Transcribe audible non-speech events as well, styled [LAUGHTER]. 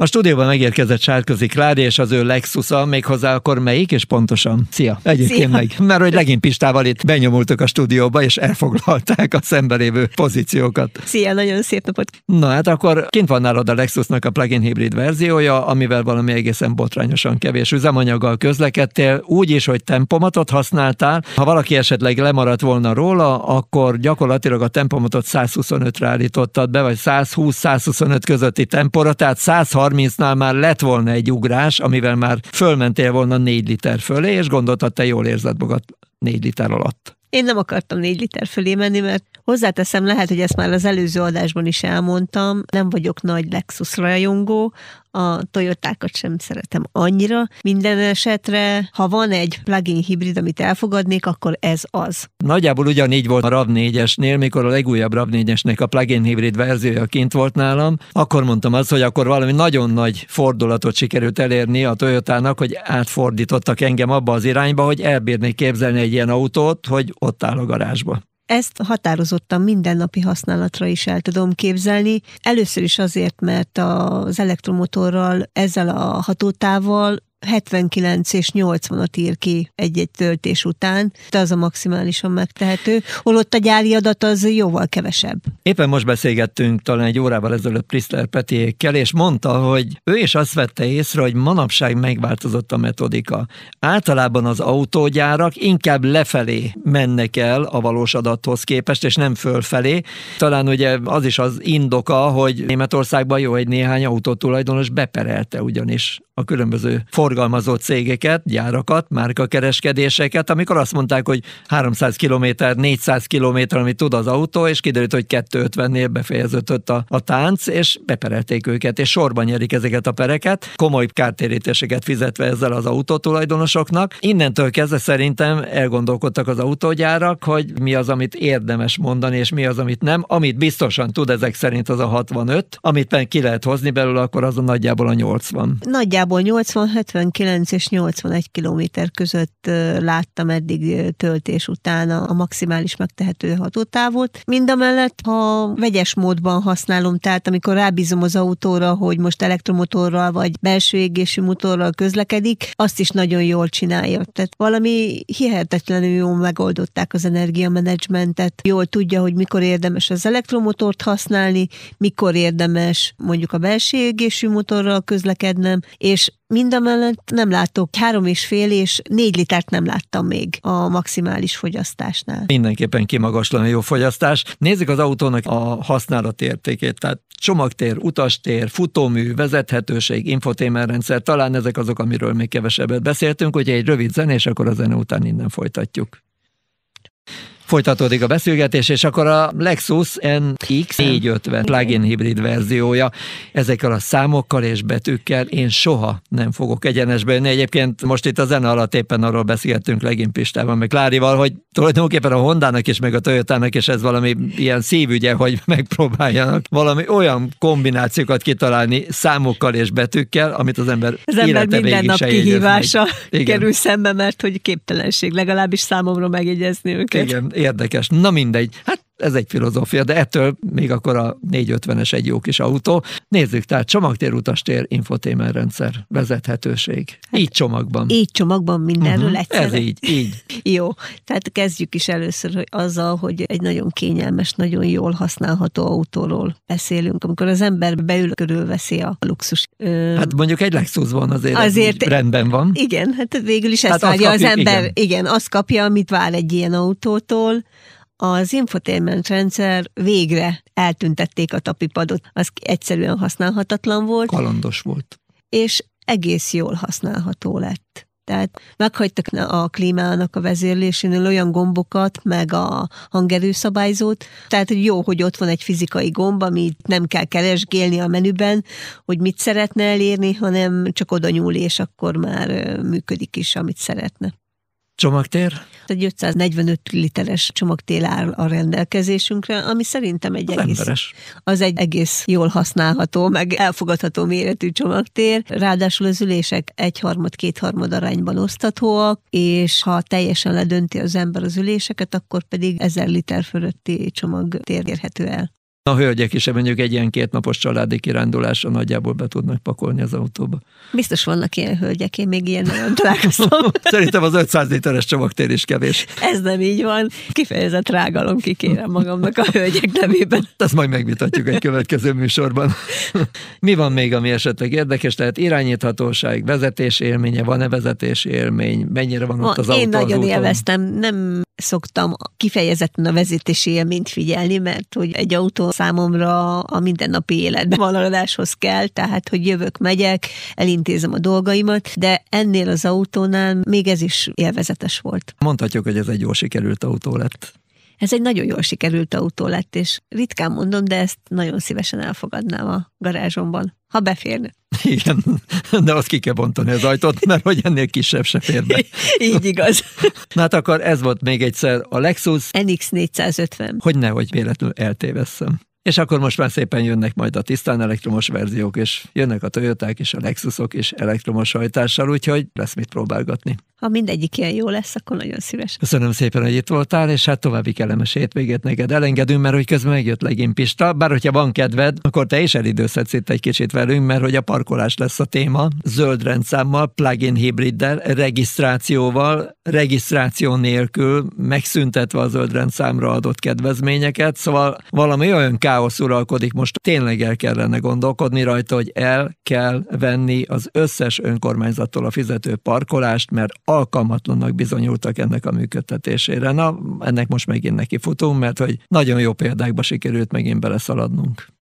A stúdióban megérkezett Sárközi Klári és az ő Lexusa, méghozzá akkor melyik és pontosan? Szia! Egyébként Szia. meg, mert hogy legint Pistával itt benyomultak a stúdióba, és elfoglalták a szembelévő pozíciókat. Szia, nagyon szép napot! Na hát akkor kint van nálad a Lexusnak a plug-in hibrid verziója, amivel valami egészen botrányosan kevés üzemanyaggal közlekedtél, úgy is, hogy tempomatot használtál. Ha valaki esetleg lemaradt volna róla, akkor gyakorlatilag a tempomatot 125-re állítottad be, vagy 120-125 közötti tempora, tehát 130 30-nál már lett volna egy ugrás, amivel már fölmentél volna 4 liter fölé, és gondoltad, te jól érzed magad 4 liter alatt. Én nem akartam négy liter fölé menni, mert hozzáteszem, lehet, hogy ezt már az előző adásban is elmondtam, nem vagyok nagy Lexus rajongó, a Toyotákat sem szeretem annyira. Minden esetre, ha van egy plug-in hibrid, amit elfogadnék, akkor ez az. Nagyjából ugyanígy volt a RAV4-esnél, mikor a legújabb RAV4-esnek a plug-in hibrid verziója kint volt nálam, akkor mondtam azt, hogy akkor valami nagyon nagy fordulatot sikerült elérni a Toyotának, hogy átfordítottak engem abba az irányba, hogy elbírnék képzelni egy ilyen autót, hogy ott áll a garázsba. Ezt határozottan mindennapi használatra is el tudom képzelni. Először is azért, mert az elektromotorral, ezzel a hatótával 79 és 80-at ír ki egy-egy töltés után, de az a maximálisan megtehető, holott a gyári adat az jóval kevesebb. Éppen most beszélgettünk talán egy órával ezelőtt Priszler Petiékkel, és mondta, hogy ő is azt vette észre, hogy manapság megváltozott a metodika. Általában az autógyárak inkább lefelé mennek el a valós adathoz képest, és nem fölfelé. Talán ugye az is az indoka, hogy Németországban jó egy néhány autótulajdonos beperelte ugyanis a különböző forgalmazó cégeket, gyárakat, márkakereskedéseket, amikor azt mondták, hogy 300 km, 400 km, amit tud az autó, és kiderült, hogy 250-nél befejeződött a, a tánc, és beperelték őket, és sorban nyerik ezeket a pereket, komoly kártérítéseket fizetve ezzel az autótulajdonosoknak. Innentől kezdve szerintem elgondolkodtak az autógyárak, hogy mi az, amit érdemes mondani, és mi az, amit nem. Amit biztosan tud ezek szerint az a 65, amit ki lehet hozni belőle, akkor az a nagyjából a 80. Nagyjából Nagyjából 80, 79 és 81 kilométer között láttam eddig töltés után a maximális megtehető hatótávot. Mindamellett, ha vegyes módban használom, tehát amikor rábízom az autóra, hogy most elektromotorral vagy belső égésű motorral közlekedik, azt is nagyon jól csinálja. Tehát valami hihetetlenül jól megoldották az energiamenedzsmentet. Jól tudja, hogy mikor érdemes az elektromotort használni, mikor érdemes mondjuk a belső égésű motorral közlekednem, és mindamellett nem látok három és fél és négy litert nem láttam még a maximális fogyasztásnál. Mindenképpen kimagaslóan jó fogyasztás. Nézzük az autónak a használat értékét, tehát csomagtér, utastér, futómű, vezethetőség, infotémelrendszer, talán ezek azok, amiről még kevesebbet beszéltünk, hogy egy rövid zene, és akkor a zene után innen folytatjuk. Folytatódik a beszélgetés, és akkor a Lexus NX 450 plug-in hibrid verziója ezekkel a számokkal és betűkkel én soha nem fogok egyenesbe jönni. Egyébként most itt a zene alatt éppen arról beszéltünk legint Pistával, meg Klárival, hogy tulajdonképpen a Hondának is, meg a Toyotának is ez valami ilyen szívügye, hogy [LAUGHS] megpróbáljanak valami olyan kombinációkat kitalálni számokkal és betűkkel, amit az ember Az ember minden nap kihívása kerül szembe, mert hogy képtelenség, legalábbis számomra megjegyezni őket. Igen, érdekes. Na mindegy. Hát ez egy filozófia, de ettől még akkor a 450-es egy jó kis autó. Nézzük, tehát csomagtér, utastér, infotainment rendszer, vezethetőség. Hát, így csomagban. Így csomagban mindenről uh-huh, egyszerre. Ez így, így. [LAUGHS] jó, tehát kezdjük is először hogy azzal, hogy egy nagyon kényelmes, nagyon jól használható autóról beszélünk, amikor az ember beül, körülveszi a luxus. Ö... Hát mondjuk egy Lexus van azért, azért rendben van. Igen, hát végül is ezt hát várja az ember. Igen. igen, azt kapja, amit vár egy ilyen autótól, az infotainment rendszer végre eltüntették a tapipadot, az egyszerűen használhatatlan volt. Kalandos volt. És egész jól használható lett. Tehát meghagytak a klímának a vezérlésénél olyan gombokat, meg a hangerőszabályzót, tehát hogy jó, hogy ott van egy fizikai gomb, amit nem kell keresgélni a menüben, hogy mit szeretne elérni, hanem csak oda nyúl, és akkor már működik is, amit szeretne. Csomagtér? Egy 545 literes csomagtér áll a rendelkezésünkre, ami szerintem egy az egész, emberes. az egy egész jól használható, meg elfogadható méretű csomagtér. Ráadásul az ülések egyharmad, kétharmad arányban oszthatóak, és ha teljesen ledönti az ember az üléseket, akkor pedig 1000 liter fölötti csomagtér érhető el. A hölgyek is mondjuk egy ilyen kétnapos családi kirándulásra nagyjából be tudnak pakolni az autóba. Biztos vannak ilyen hölgyek, én még ilyen nagyon találkoztam. [LAUGHS] Szerintem az 500 literes csomagtér is kevés. Ez nem így van. Kifejezett rágalom kikérem magamnak a hölgyek nevében. Ezt majd megvitatjuk egy következő műsorban. [LAUGHS] Mi van még, ami esetleg érdekes? Tehát irányíthatóság, vezetés élménye, van-e vezetés élmény, mennyire van, van ott az Én autó nagyon az élveztem, nem szoktam kifejezetten a vezetési élményt figyelni, mert hogy egy autó számomra a mindennapi életben valaladáshoz kell, tehát hogy jövök, megyek, elintézem a dolgaimat, de ennél az autónál még ez is élvezetes volt. Mondhatjuk, hogy ez egy jól sikerült autó lett. Ez egy nagyon jól sikerült autó lett, és ritkán mondom, de ezt nagyon szívesen elfogadnám a garázsomban, ha beférne. [LAUGHS] Igen, de azt ki kell bontani az ajtót, mert hogy ennél kisebb se fér be. [LAUGHS] Így igaz. [LAUGHS] Na hát akkor ez volt még egyszer a Lexus, NX 450. hogy nehogy véletlenül eltévesszem. És akkor most már szépen jönnek majd a tisztán elektromos verziók, és jönnek a Toyoták és a Lexusok is elektromos hajtással, úgyhogy lesz mit próbálgatni. Ha mindegyik ilyen jó lesz, akkor nagyon szívesen. Köszönöm szépen, hogy itt voltál, és hát további kellemes hétvégét neked. Elengedünk, mert hogy közben megjött legény Pista, bár hogyha van kedved, akkor te is elidőzhetsz itt egy kicsit velünk, mert hogy a parkolás lesz a téma, zöld rendszámmal, plug-in hibriddel, regisztrációval, regisztráció nélkül, megszüntetve a zöld rendszámra adott kedvezményeket, szóval valami olyan káosz uralkodik, most. Tényleg el kellene gondolkodni rajta, hogy el kell venni az összes önkormányzattól a fizető parkolást, mert alkalmatlannak bizonyultak ennek a működtetésére. Na, ennek most megint neki futunk, mert hogy nagyon jó példákba sikerült megint beleszaladnunk.